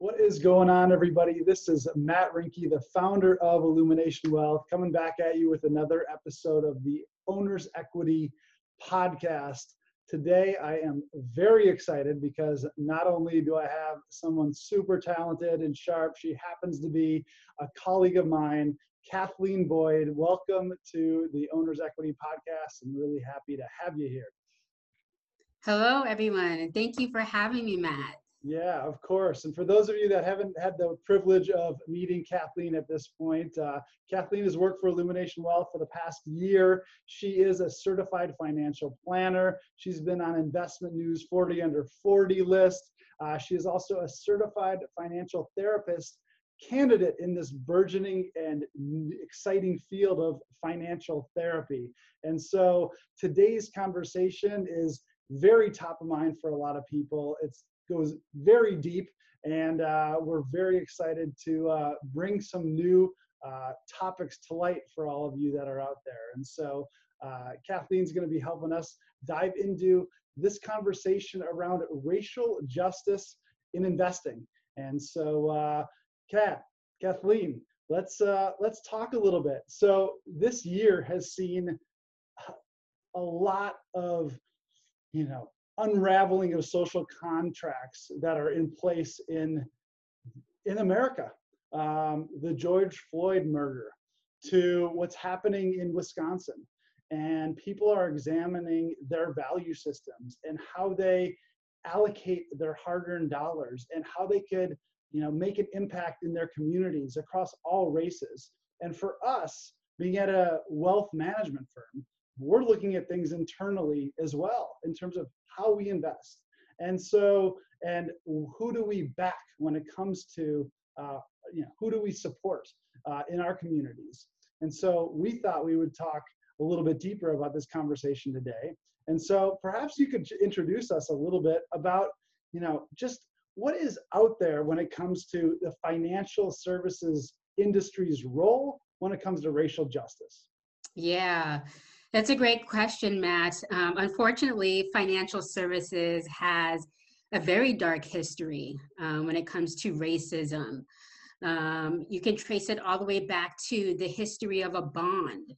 What is going on, everybody? This is Matt Rinke, the founder of Illumination Wealth, coming back at you with another episode of the Owners Equity Podcast. Today, I am very excited because not only do I have someone super talented and sharp, she happens to be a colleague of mine, Kathleen Boyd. Welcome to the Owners Equity Podcast. I'm really happy to have you here. Hello, everyone, and thank you for having me, Matt. Yeah, of course. And for those of you that haven't had the privilege of meeting Kathleen at this point, uh, Kathleen has worked for Illumination Wealth for the past year. She is a certified financial planner. She's been on Investment News 40 under 40 list. Uh, she is also a certified financial therapist candidate in this burgeoning and exciting field of financial therapy. And so today's conversation is very top of mind for a lot of people. It's goes very deep, and uh, we're very excited to uh, bring some new uh, topics to light for all of you that are out there. And so uh, Kathleen's going to be helping us dive into this conversation around racial justice in investing. And so, uh, Kat, Kathleen, let's let's talk a little bit. So this year has seen a lot of you know unraveling of social contracts that are in place in in America. Um, the George Floyd murder, to what's happening in Wisconsin, and people are examining their value systems and how they allocate their hard-earned dollars and how they could you know make an impact in their communities across all races and for us being at a wealth management firm we're looking at things internally as well in terms of how we invest. And so, and who do we back when it comes to, uh, you know, who do we support uh, in our communities? And so we thought we would talk a little bit deeper about this conversation today. And so perhaps you could introduce us a little bit about, you know, just what is out there when it comes to the financial services industry's role when it comes to racial justice? Yeah. That's a great question, Matt. Um, unfortunately, financial services has a very dark history um, when it comes to racism. Um, you can trace it all the way back to the history of a bond.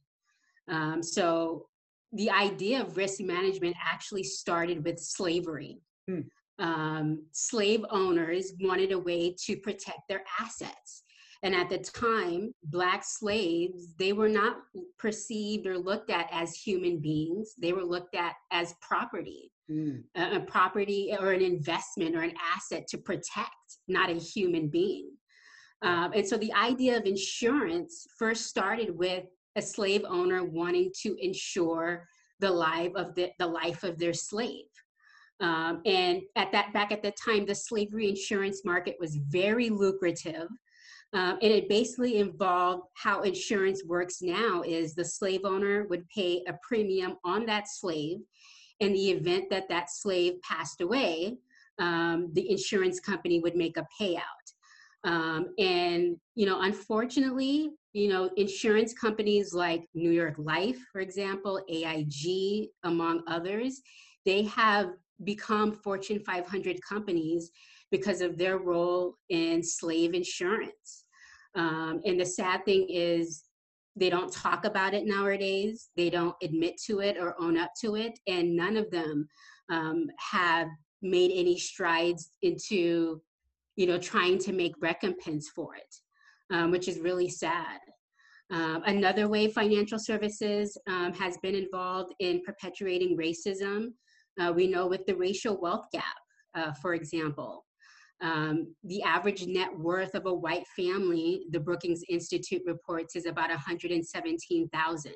Um, so, the idea of risk management actually started with slavery. Hmm. Um, slave owners wanted a way to protect their assets. And at the time, Black slaves, they were not perceived or looked at as human beings. They were looked at as property, mm. a, a property or an investment or an asset to protect, not a human being. Um, and so the idea of insurance first started with a slave owner wanting to insure the life of the, the life of their slave. Um, and at that back at the time, the slavery insurance market was very lucrative. Um, and it basically involved how insurance works now is the slave owner would pay a premium on that slave. In the event that that slave passed away um, the insurance company would make a payout. Um, and you know unfortunately you know insurance companies like new york life for example aig among others they have become fortune 500 companies because of their role in slave insurance um, and the sad thing is, they don't talk about it nowadays. They don't admit to it or own up to it. And none of them um, have made any strides into, you know, trying to make recompense for it, um, which is really sad. Um, another way financial services um, has been involved in perpetuating racism. Uh, we know with the racial wealth gap, uh, for example, um, the average net worth of a white family, the Brookings Institute reports, is about 117,000.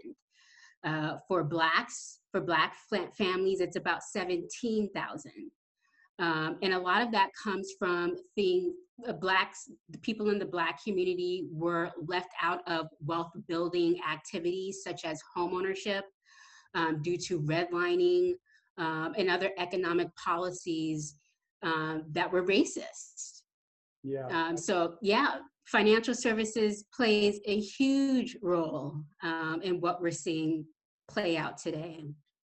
Uh, for blacks, for black families, it's about 17,000. Um, and a lot of that comes from things uh, blacks the people in the black community were left out of wealth building activities such as homeownership um, due to redlining um, and other economic policies um, that were racist. Yeah. Um, so yeah, financial services plays a huge role um, in what we're seeing play out today.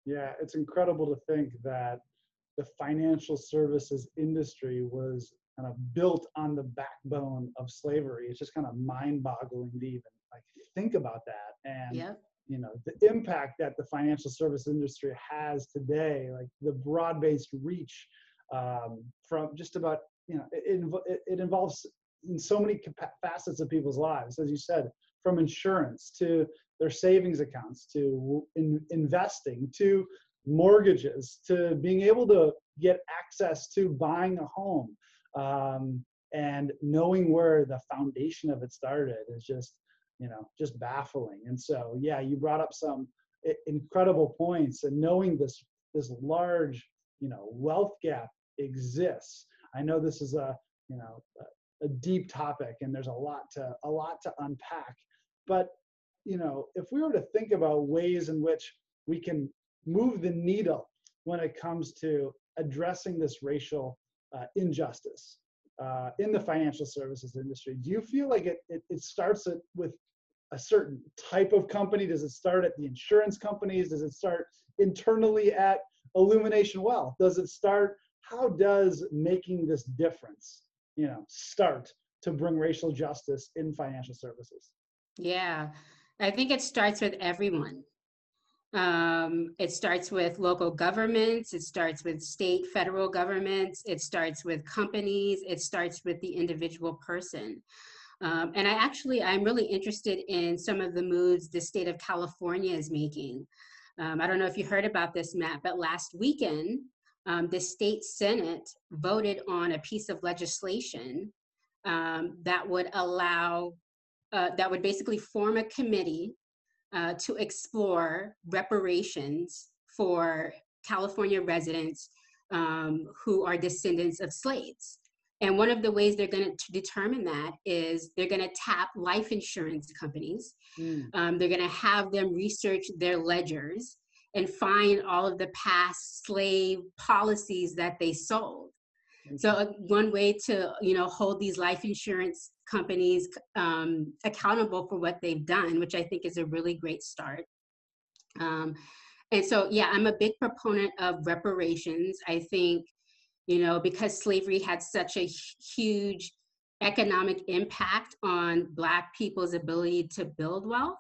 Yeah, it's incredible to think that the financial services industry was kind of built on the backbone of slavery. It's just kind of mind-boggling to even like think about that. And Yep. you know the impact that the financial service industry has today, like the broad-based reach um, from just about you know it, it, it involves in so many facets of people's lives, as you said, from insurance to their savings accounts to in, investing to mortgages to being able to get access to buying a home um, and knowing where the foundation of it started is just you know just baffling. And so yeah you brought up some incredible points and knowing this this large you know wealth gap exists i know this is a you know a, deep topic and there's a lot to a lot to unpack but you know if we were to think about ways in which we can move the needle when it comes to addressing this racial uh, injustice uh, in the financial services industry. Do you feel like it, it, it starts at, with a certain type of company? Does it start at the insurance companies? Does it start internally at Illumination Wealth? Does it start? How does making this difference, you know, start to bring racial justice in financial services? Yeah, I think it starts with everyone. Um, it starts with local governments, it starts with state, federal governments, it starts with companies, it starts with the individual person. Um, and I actually, I'm really interested in some of the moves the state of California is making. Um, I don't know if you heard about this, Matt, but last weekend, um, the state Senate voted on a piece of legislation um, that would allow uh, that would basically form a committee uh, to explore reparations for California residents um, who are descendants of slaves. And one of the ways they're going to determine that is they're going to tap life insurance companies. Mm, Um, they're going to have them research their ledgers and find all of the past slave policies that they sold. So uh, one way to you know hold these life insurance companies um, accountable for what they've done, which I think is a really great start. Um, and so yeah, I'm a big proponent of reparations. I think you know because slavery had such a huge economic impact on Black people's ability to build wealth.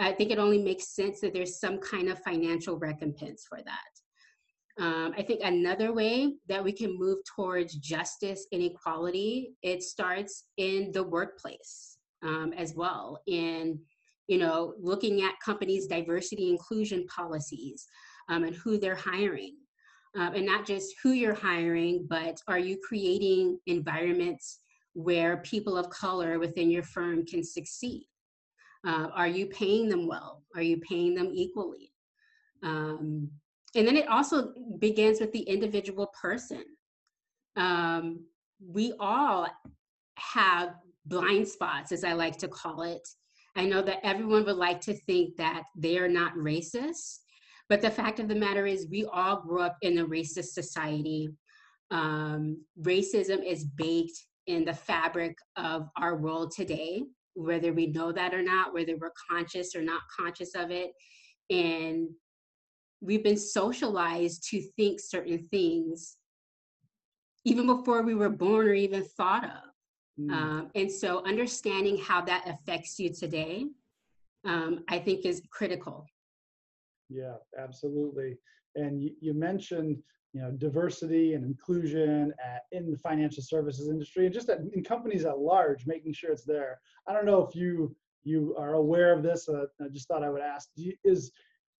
I think it only makes sense that there's some kind of financial recompense for that. Um, I think another way that we can move towards justice and equality, it starts in the workplace um, as well. In you know, looking at companies' diversity inclusion policies um, and who they're hiring, um, and not just who you're hiring, but are you creating environments where people of color within your firm can succeed? Uh, are you paying them well? Are you paying them equally? Um, and then it also begins with the individual person. Um, we all have blind spots, as I like to call it. I know that everyone would like to think that they are not racist, but the fact of the matter is, we all grew up in a racist society. Um, racism is baked in the fabric of our world today, whether we know that or not, whether we're conscious or not conscious of it. And we've been socialized to think certain things even before we were born or even thought of. mm. Um, and so understanding how that affects you today, um, I think is critical. Yeah, absolutely. And you, you mentioned, you know, diversity and inclusion at, in the financial services industry and just at, in companies at large, making sure it's there. I don't know if you you are aware of this. Uh, I just thought I would ask: you, is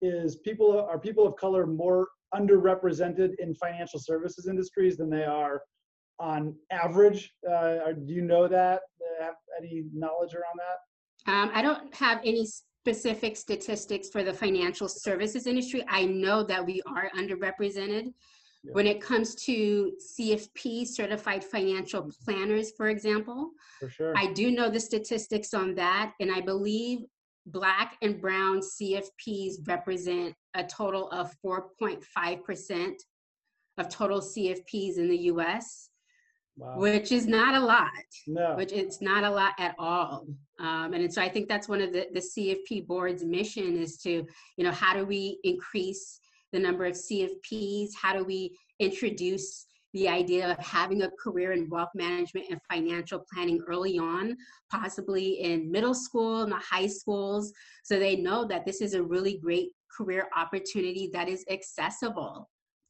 is people are people of color more underrepresented in financial services industries than they are on average? Uh, do you know that? Uh, Have any knowledge around that? Um, I don't have any specific statistics for the financial services industry. I know that we are underrepresented. Yeah. When it comes to CFP, certified financial planners, for example, For sure. I do know the statistics on that, and I believe Black and Brown CFPs represent a total of 4.5% of total CFPs in the US, wow. which is not a lot, no. which it's not a lot at all. Um, and so I think that's one of the, the CFP board's mission is to, you know, how do we increase the number of CFPs? How do we introduce the idea of having a career in wealth management and financial planning early on, possibly in middle school and the high schools, so they know that this is a really great career opportunity that is accessible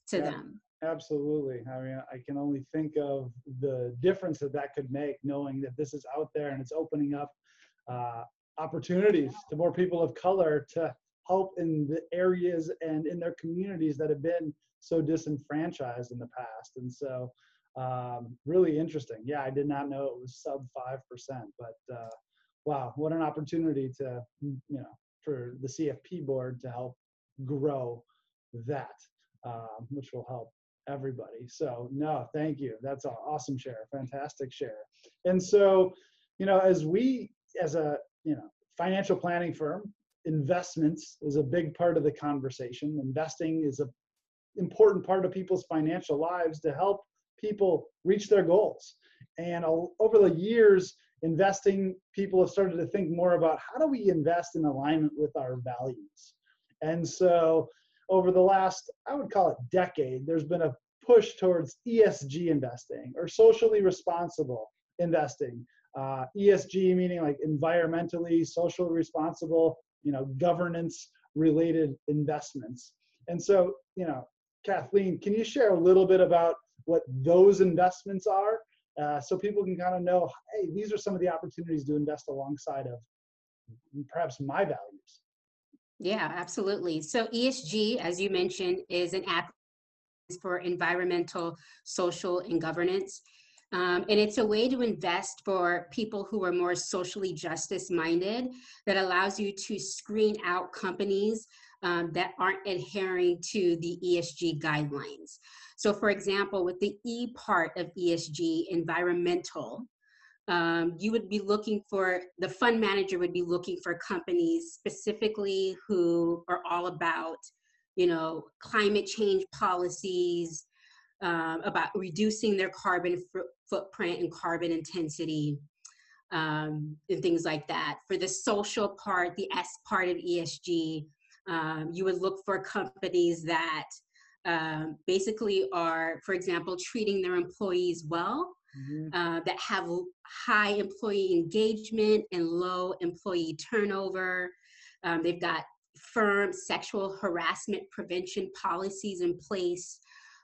to yeah, them. Absolutely. I mean, I can only think of the difference that that could make knowing that this is out there and it's opening up uh, opportunities to more people of color to help in the areas and in their communities that have been so disenfranchised in the past. And so, um, really interesting. Yeah, I did not know it was sub 5%, but uh, wow, what an opportunity to, you know, for the CFP board to help grow that, um, which will help everybody. So, no, thank you. That's an awesome share, fantastic share. And so, you know, as we, as a, you know, financial planning firm, investments is a big part of the conversation. Investing is an important part of people's financial lives to help people reach their goals. And over the years, investing, people have started to think more about how do we invest in alignment with our values. And so, over the last, I would call it decade, there's been a push towards ESG investing or socially responsible investing. Uh, ESG meaning like environmentally, socially responsible, you know, governance related investments. And so, you know, Kathleen, can you share a little bit about what those investments are uh, so people can kind of know, hey, these are some of the opportunities to invest alongside of perhaps my values? Yeah, absolutely. So ESG, as you mentioned, is an app for environmental, social, and governance. Um, and it's a way to invest for people who are more socially justice minded that allows you to screen out companies um, that aren't adhering to the ESG guidelines. So, for example, with the E part of ESG, environmental, um, you would be looking for the fund manager would be looking for companies specifically who are all about you know climate change policies um, about reducing their carbon f- footprint and carbon intensity um, and things like that for the social part the s part of esg um, you would look for companies that um, basically are, for example, treating their employees well, mm-hmm. uh, that have high employee engagement and low employee turnover. Um, they've got firm sexual harassment prevention policies in place,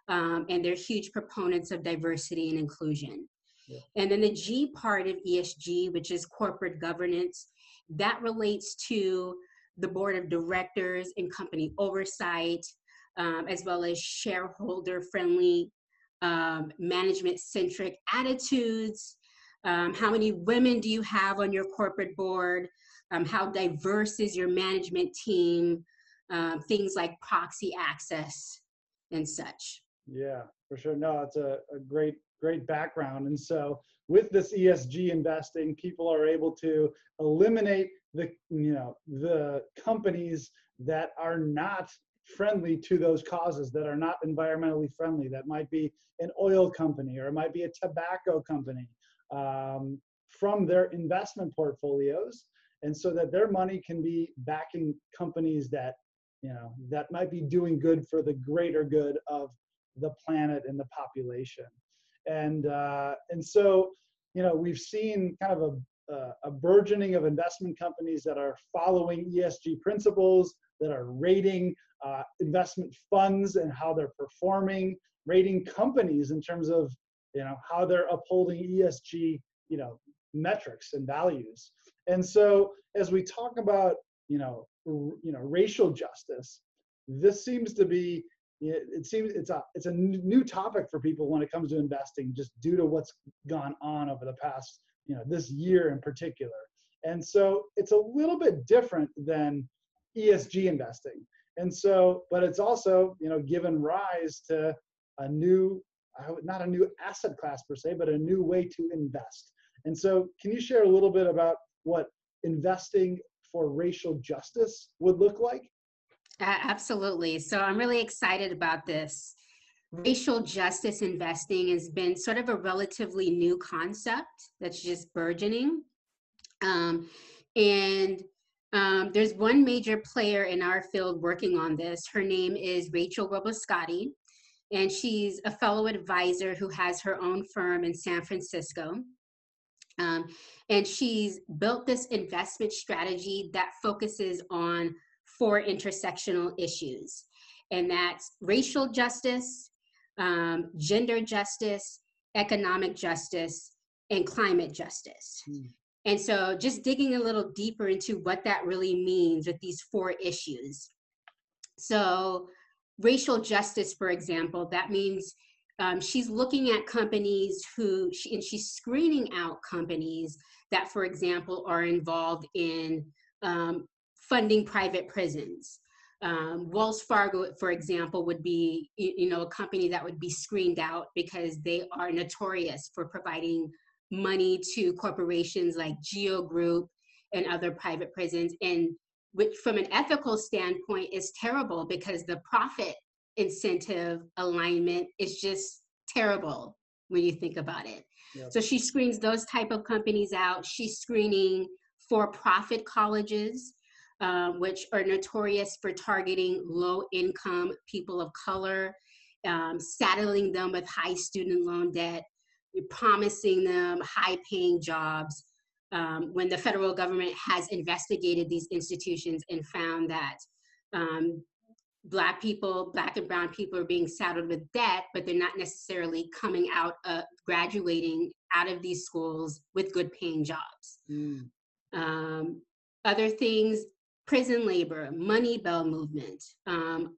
um, and they're huge proponents of diversity and inclusion. Yeah. And then the G part of ESG, which is corporate governance, that relates to the board of directors and company oversight, um, as well as shareholder friendly, um, management centric attitudes. Um, how many women do you have on your corporate board? Um, how diverse is your management team? Um, things like proxy access and such. Yeah, for sure. No, it's a, a great, great background. And so with this ESG investing, people are able to eliminate the you know the companies that are not friendly to those causes that are not environmentally friendly that might be an oil company or it might be a tobacco company um, from their investment portfolios and so that their money can be backing companies that you know that might be doing good for the greater good of the planet and the population and uh, and so you know we've seen kind of a a burgeoning of investment companies that are following ESG principles, that are rating uh, investment funds and how they're performing, rating companies in terms of you know how they're upholding ESG you know metrics and values. And so as we talk about you know you know racial justice, this seems to be it, it seems it's a it's a new topic for people when it comes to investing just due to what's gone on over the past you know this year in particular. And so it's a little bit different than esg investing. And so but it's also you know given rise to a new not a new asset class per se but a new way to invest. And so can you share a little bit about what investing for racial justice would look like absolutely so i'm really excited about this racial justice investing has been sort of a relatively new concept that's just burgeoning. Um, and um, there's one major player in our field working on this. Her name is Rachel Robasciotti. and she's a fellow advisor who has her own firm in San Francisco. Um, and she's built this investment strategy that focuses on four intersectional issues, and that's racial justice, um, gender justice, economic justice, and climate justice. Mm. And so, just digging a little deeper into what that really means with these four issues. So, racial justice, for example, that means um, she's looking at companies who, she, and she's screening out companies that, for example, are involved in um, funding private prisons. Um, Wells Fargo, for example, would be you know a company that would be screened out because they are notorious for providing money to corporations like Geo Group and other private prisons, and which from an ethical standpoint is terrible because the profit incentive alignment is just terrible when you think about it. Yep. So she screens those type of companies out. She's screening for-profit colleges, um, which are notorious for targeting low-income people of color, um, saddling them with high student loan debt, promising them high-paying jobs. Um, when the federal government has investigated these institutions and found that um, black people black and brown people are being saddled with debt but they're not necessarily coming out uh, graduating out of these schools with good paying jobs mm. um, other things prison labor money bail movement um,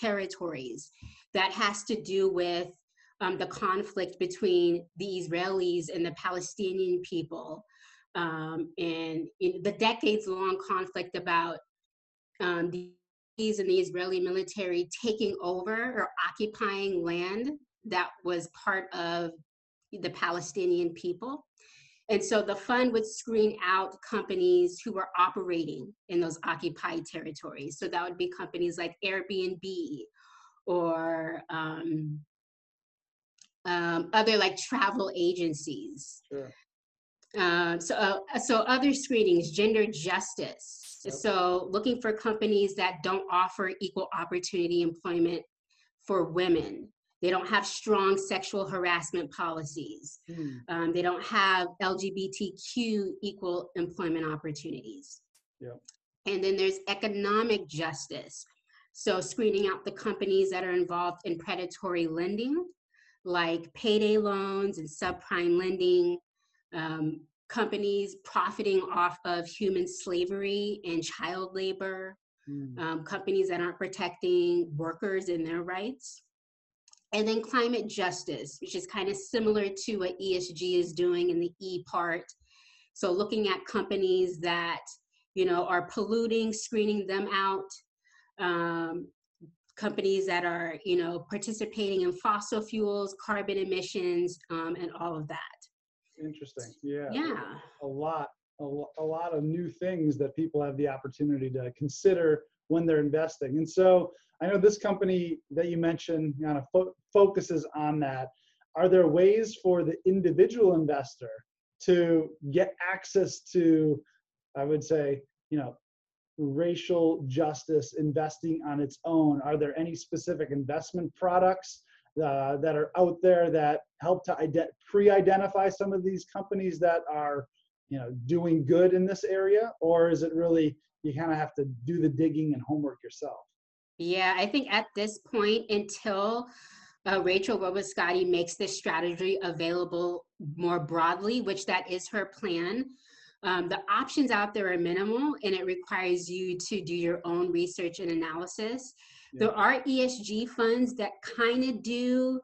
territories that has to do with um, the conflict between the israelis and the palestinian people um, and the decades long conflict about um, the and the Israeli military taking over or occupying land that was part of the Palestinian people. And so the fund would screen out companies who were operating in those occupied territories. So that would be companies like Airbnb or um, um, other like travel agencies. Sure. Uh, so, uh, so other screenings, gender justice, so looking for companies that don't offer equal opportunity employment for women. They don't have strong sexual harassment policies. Mm. Um, they don't have LGBTQ equal employment opportunities. Yep. And then there's economic justice. So screening out the companies that are involved in predatory lending, like payday loans and subprime lending, um, companies profiting off of human slavery and child labor, mm. um, companies that aren't protecting workers and their rights. And then climate justice, which is kind of similar to what ESG is doing in the E part. So looking at companies that, you know, are polluting, screening them out, um, companies that are, you know, participating in fossil fuels, carbon emissions, um, and all of that. Interesting. Yeah. Yeah. A lot, a, a lot of new things that people have the opportunity to consider when they're investing. And so I know this company that you mentioned kind of fo- focuses on that. Are there ways for the individual investor to get access to, I would say, you know, racial justice investing on its own? Are there any specific investment products uh, that are out there that help to ide- pre-identify some of these companies that are you know doing good in this area or is it really you kind of have to do the digging and homework yourself yeah i think at this point until uh, Rachel Robasciotti makes this strategy available more broadly, which that is her plan. Um, the options out there are minimal and it requires you to do your own research and analysis. There are ESG funds that kind of do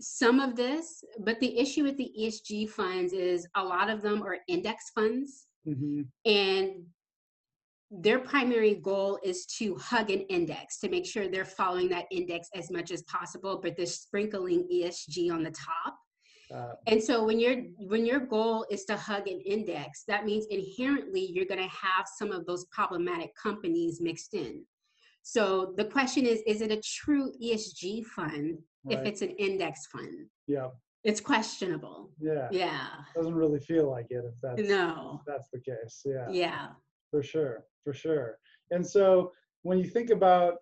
some of this, but the issue with the ESG funds is a lot of them are index funds. Mm-hmm. And their primary goal is to hug an index to make sure they're following that index as much as possible, but they're sprinkling ESG on the top. Uh, and so when your when your goal is to hug an index, that means inherently you're going to have some of those problematic companies mixed in. So the question is, is it a true ESG fund right. if it's an index fund? Yeah. It's questionable. Yeah. Yeah. Doesn't really feel like it if that's no. If that's the case. Yeah. Yeah. For sure. For sure. And so when you think about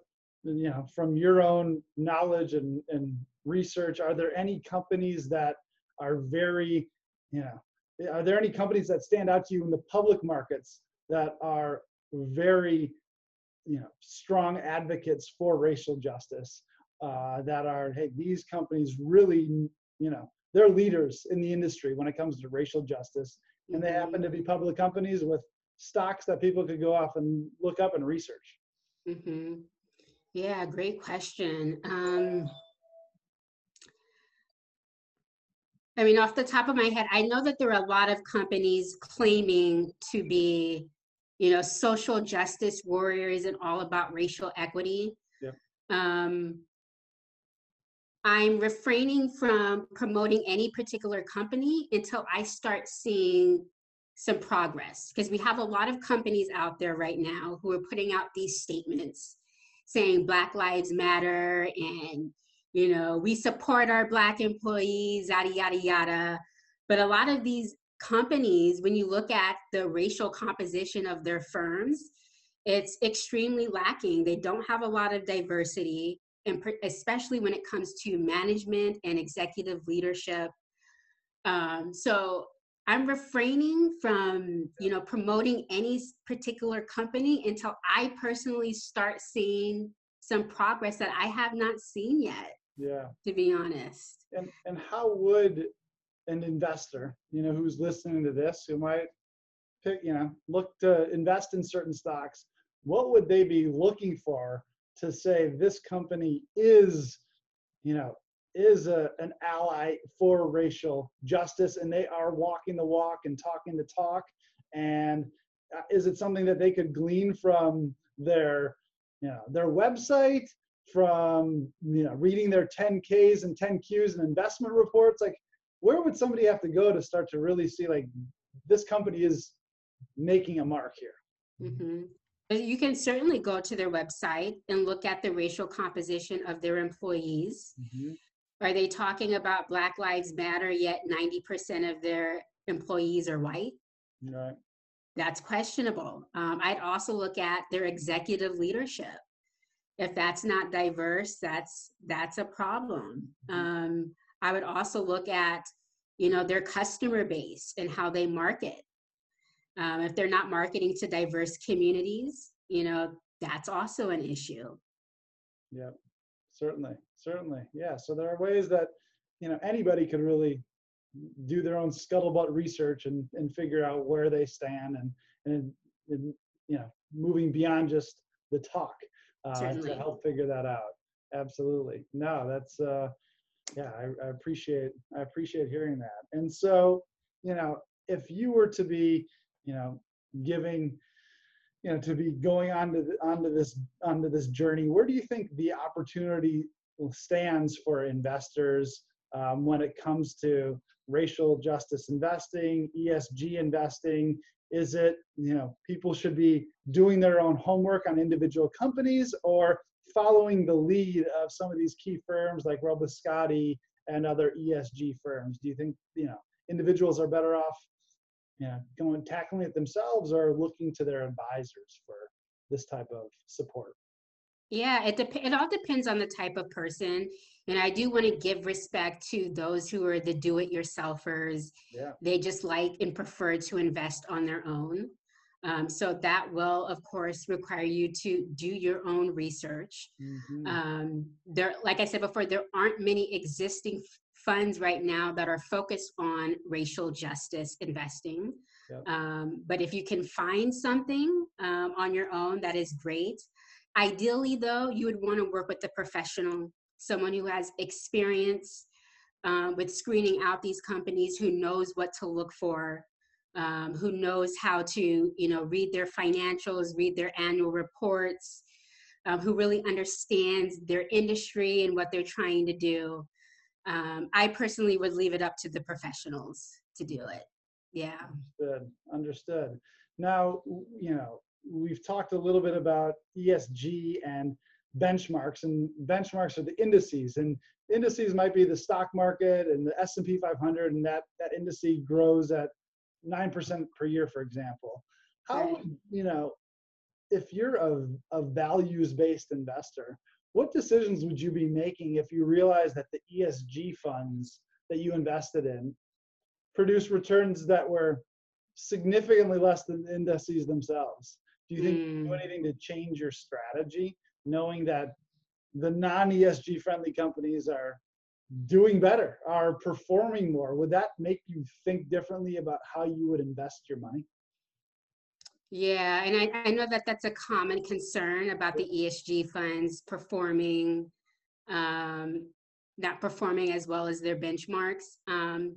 you know, from your own knowledge and, and research, are there any companies that are very, you know, are there any companies that stand out to you in the public markets that are very, you know, strong advocates for racial justice? Uh, that are, hey, these companies really, you know, they're leaders in the industry when it comes to racial justice, and they happen to be public companies with stocks that people could go off and look up and research. Mm-hmm. Yeah, great question. Um, I mean, off the top of my head, I know that there are a lot of companies claiming to be, you know, social justice warriors and all about racial equity. Yep. Um, I'm refraining from promoting any particular company until I start seeing some progress because we have a lot of companies out there right now who are putting out these statements saying Black Lives Matter and you know we support our Black employees, yada yada yada. But a lot of these companies, when you look at the racial composition of their firms, it's extremely lacking. They don't have a lot of diversity and especially when it comes to management and executive leadership. Um, so I'm refraining from, you know, promoting any particular company until I personally start seeing some progress that I have not seen yet. Yeah. To be honest. And and how would an investor, you know, who's listening to this, who might pick, you know, look to invest in certain stocks, what would they be looking for to say this company is, you know, is a, an ally for racial justice and they are walking the walk and talking the talk and uh, is it something that they could glean from their you know their website from you know reading their 10ks and 10qs and investment reports like where would somebody have to go to start to really see like this company is making a mark here mm-hmm. You can certainly go to their website and look at the racial composition of their employees. Mm-hmm. Are they talking about Black Lives Matter, yet 90% of their employees are white? Right. That's questionable. Um, I'd also look at their executive leadership. If that's not diverse, that's that's a problem. Mm-hmm. Um, I would also look at, you know, their customer base and how they market. Um, if they're not marketing to diverse communities, you know, that's also an issue. Yep, certainly, certainly. Yeah. So there are ways that, you know, anybody could really do their own scuttlebutt research and, and figure out where they stand and, and, and you know, moving beyond just the talk uh, to help figure that out. Absolutely. No, that's, uh, yeah, I, I appreciate, I appreciate hearing that. And so, you know, if you were to be, you know, giving, you know, to be going onto the, onto this onto this journey. Where do you think the opportunity stands for investors um, when it comes to racial justice investing, ESG investing? Is it, you know, people should be doing their own homework on individual companies or following the lead of some of these key firms like Robasciotti and other ESG firms? Do you think, you know, individuals are better off you know, going tackling it themselves or looking to their advisors for this type of support? Yeah, it dep- it all depends on the type of person. And I do want to give respect to those who are the do-it-yourselfers. Yeah. They just like and prefer to invest on their own. Um, so that will, of course, require you to do your own research. Mm-hmm. Um, there, like I said before, there aren't many existing funds right now that are focused on racial justice investing. Yep. Um, but if you can find something um, on your own, that is great. Ideally, though, you would want to work with a professional, someone who has experience um, with screening out these companies, who knows what to look for, um, who knows how to, you know, read their financials, read their annual reports, um, who really understands their industry and what they're trying to do um, I personally would leave it up to the professionals to do it. Yeah. Understood. Understood. Now, you know, we've talked a little bit about ESG and benchmarks, and benchmarks are the indices, and indices might be the stock market and the S&P 500, and that that indice grows at nine percent per year, for example. How right. you know if you're a, a values-based investor, what decisions would you be making if you realized that the ESG funds that you invested in produce returns that were significantly less than the indices themselves? Do you think mm. you do anything to change your strategy, knowing that the non-ESG friendly companies are doing better, are performing more? Would that make you think differently about how you would invest your money? Yeah, and I, I know that that's a common concern about the ESG funds performing, um, not performing as well as their benchmarks. Um,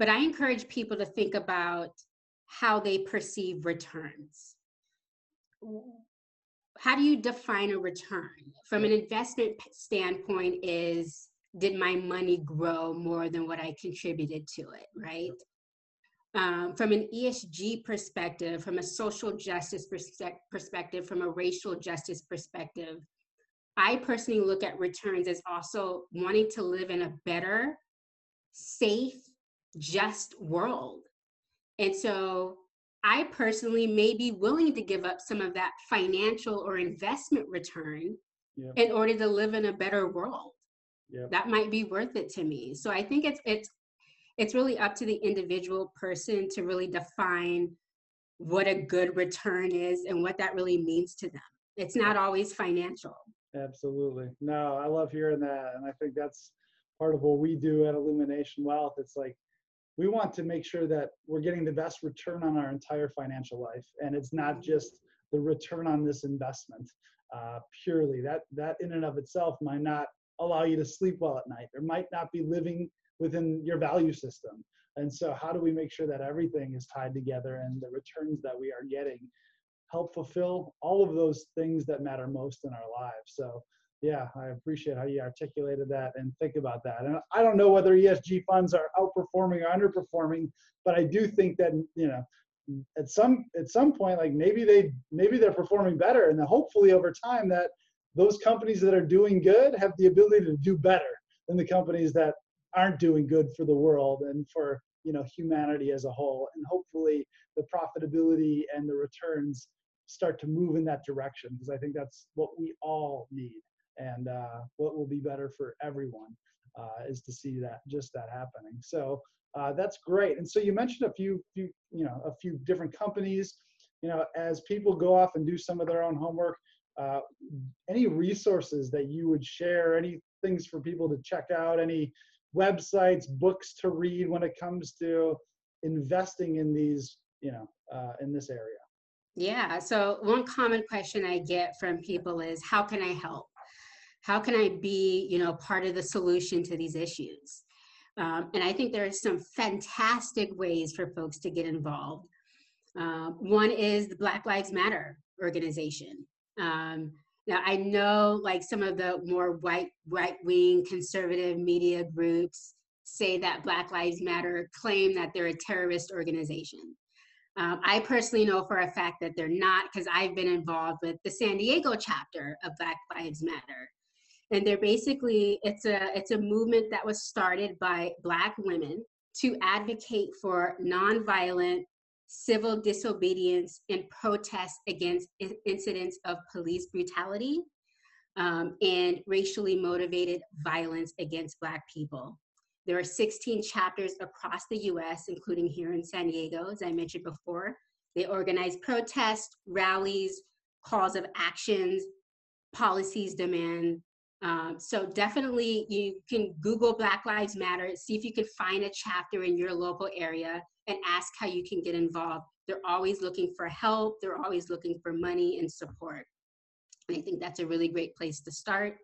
but I encourage people to think about how they perceive returns. How do you define a return? From an investment standpoint, is did my money grow more than what I contributed to it, right? Um, from an ESG perspective, from a social justice perspective, from a racial justice perspective, I personally look at returns as also wanting to live in a better, safe, just world. And so I personally may be willing to give up some of that financial or investment return in order to live in a better world. Yep. That might be worth it to me. So I think it's it's it's really up to the individual person to really define what a good return is and what that really means to them. It's not always financial. Absolutely. No, I love hearing that. And I think that's part of what we do at Illumination Wealth. It's like we want to make sure that we're getting the best return on our entire financial life. And it's not mm-hmm. just the return on this investment uh, purely. That, that in and of itself might not allow you to sleep well at night or might not be living within your value system. And so, how do we make sure that everything is tied together and the returns that we are getting help fulfill all of those things that matter most in our lives? So, yeah, I appreciate how you articulated that and think about that. And I don't know whether ESG funds are outperforming or underperforming, but I do think that you know at some at some point like maybe they maybe they're performing better and then hopefully over time that those companies that are doing good have the ability to do better than the companies that aren't doing good for the world and for you know humanity as a whole. And hopefully the profitability and the returns start to move in that direction because i think that's what we all need. And uh, what will be better for everyone uh, is to see that just that happening. So uh, that's great. And so you mentioned a few few you know a few different companies. You know as people go off and do some of their own homework uh, any resources that you would share any things for people to check out any websites, books to read when it comes to investing in these, you know, uh, in this area? Yeah. So one common question I get from people is, how can I help? How can I be, you know, part of the solution to these issues? Um, and I think there are some fantastic ways for folks to get involved. Uh, one is the Black Lives Matter organization. Um, now I know like some of the more white right wing conservative media groups say that Black Lives Matter claim that they're a terrorist organization. Um, I personally know for a fact that they're not because I've been involved with the San Diego chapter of Black Lives Matter. And they're basically it's a it's a movement that was started by black women to advocate for nonviolent civil disobedience and protests against incidents of police brutality um, and racially motivated violence against Black people. There are 16 chapters across the US, including here in San Diego, as I mentioned before. They organize protests, rallies, calls of actions, policies demand. Um, so definitely you can Google Black Lives Matter, see if you can find a chapter in your local area and ask how you can get involved. They're always looking for help, they're always looking for money and support. And I think that's a really great place to start.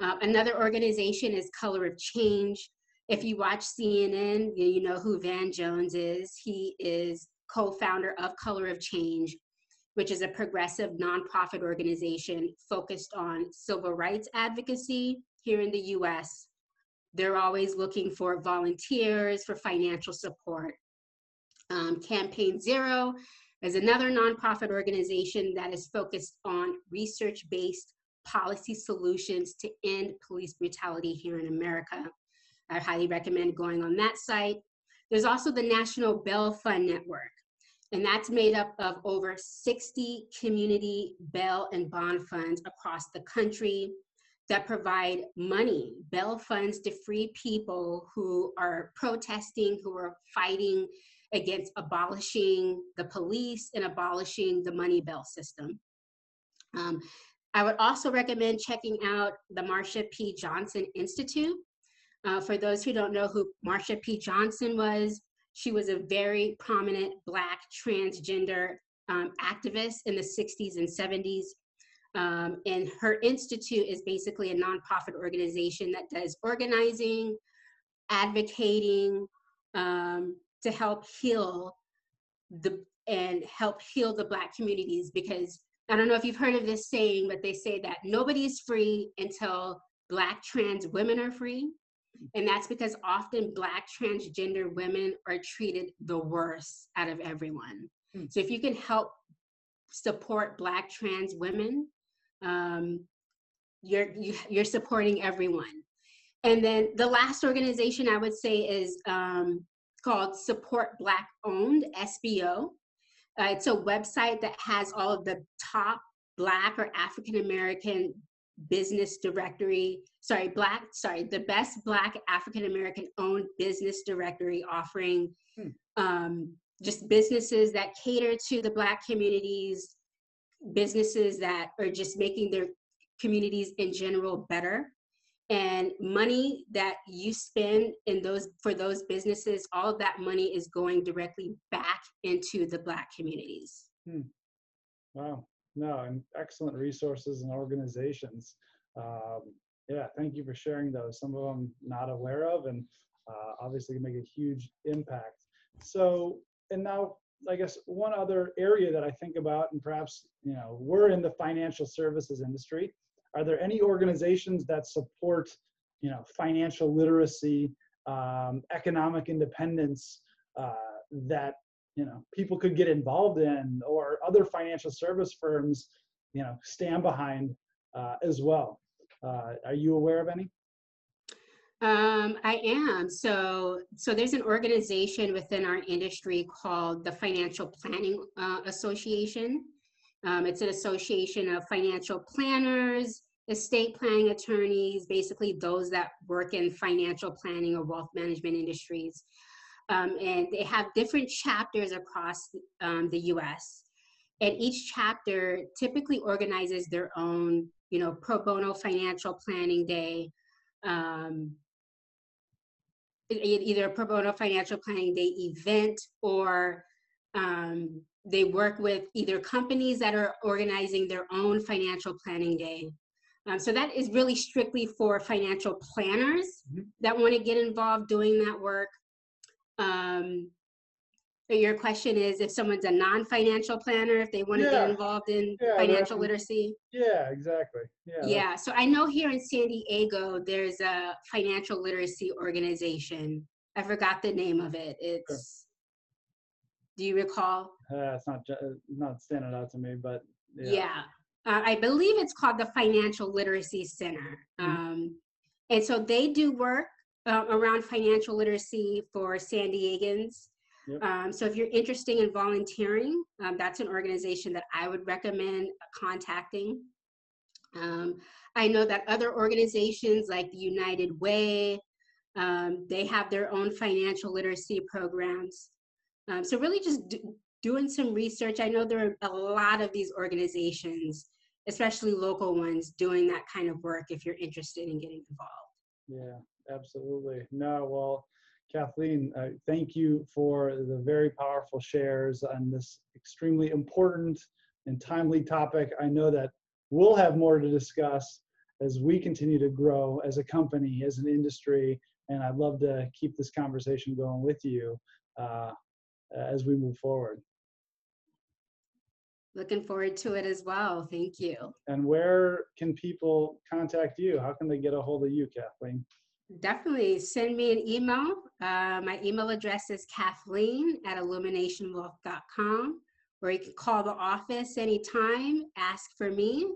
Uh, another organization is Color of Change. If you watch CNN, you know who Van Jones is. He is co founder of Color of Change, which is a progressive nonprofit organization focused on civil rights advocacy here in the US. They're always looking for volunteers, for financial support. Um, Campaign Zero is another nonprofit organization that is focused on research based policy solutions to end police brutality here in America. I highly recommend going on that site. There's also the National Bail Fund Network, and that's made up of over 60 community bail and bond funds across the country. that provide money, bail funds to free people who are protesting, who are fighting against abolishing the police and abolishing the money bail system. Um, I would also recommend checking out the Marsha P. Johnson Institute. Uh, for those who don't know who Marsha P. Johnson was, she was a very prominent Black transgender um, activist in the 60s and 70s. Um, and her institute is basically a nonprofit organization that does organizing, advocating um, to help heal the and help heal the Black communities because I don't know if you've heard of this saying, but they say that nobody is free until Black trans women are free. And that's because often Black transgender women are treated the worst out of everyone. Mm. So if you can help support Black trans women, um, you're you, are you are supporting everyone. And then the last organization I would say is um, called Support Black Owned SBO. Uh, it's a website that has all of the top Black or African American business directory sorry black sorry the best black african american owned business directory offering hmm. um, just businesses that cater to the black communities businesses that are just making their communities in general better and money that you spend in those for those businesses all that money is going directly back into the black communities hmm. wow no and excellent resources and organizations um, yeah thank you for sharing those some of them not aware of and uh, obviously make a huge impact so and now I guess one other area that I think about, and perhaps you know, we're in the financial services industry. Are there any organizations that support, you know, financial literacy, um, economic independence uh, that you know people could get involved in, or other financial service firms, you know, stand behind uh, as well? Uh, are you aware of any? Um, I am. So, so there's an organization within our industry called the Financial Planning uh, Association. Um, it's an association of financial planners, estate planning attorneys, basically those that work in financial planning or wealth management industries. Um, and they have different chapters across um, the US. And each chapter typically organizes their own, you know, pro bono financial planning day, um, either a pro bono financial planning day event or um, they work with either companies that are organizing their own financial planning day. Um, so that is really strictly for financial planners mm-hmm. that want to get involved doing that work. Um, your question is if someone's a non-financial planner if they want to yeah. get involved in yeah, financial literacy yeah exactly yeah yeah so i know here in san diego there's a financial literacy organization i forgot the name of it it's. Do you recall uh, it's not not standing out to me but yeah, yeah. Uh, i believe it's called the financial literacy center mm-hmm. um, and so they do work uh, around financial literacy for san diegans Yep. Um, so if you're interested in volunteering, um, that's an organization that I would recommend contacting. Um, I know that other organizations like the United Way, um, they have their own financial literacy programs. Um, so really just do, doing some research. I know there are a lot of these organizations, especially local ones, doing that kind of work if you're interested in getting involved. Yeah, absolutely. No, well, Kathleen, uh, thank you for the very powerful shares on this extremely important and timely topic. I know that we'll have more to discuss as we continue to grow as a company, as an industry, and I'd love to keep this conversation going with you uh, as we move forward. Looking forward to it as well. Thank you. And where can people contact you? How can they get a hold of you, Kathleen? Definitely send me an email. Uh, my email address is kathleen at illuminationwealth.com, or you can call the office anytime, ask for me,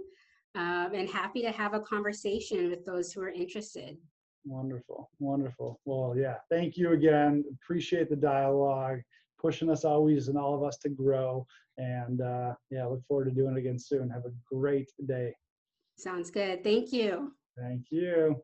um, and happy to have a conversation with those who are interested. Wonderful, wonderful. Well, yeah, thank you again. Appreciate the dialogue, pushing us always and all of us to grow. And uh, yeah, look forward to doing it again soon. Have a great day. Sounds good. Thank you. Thank you.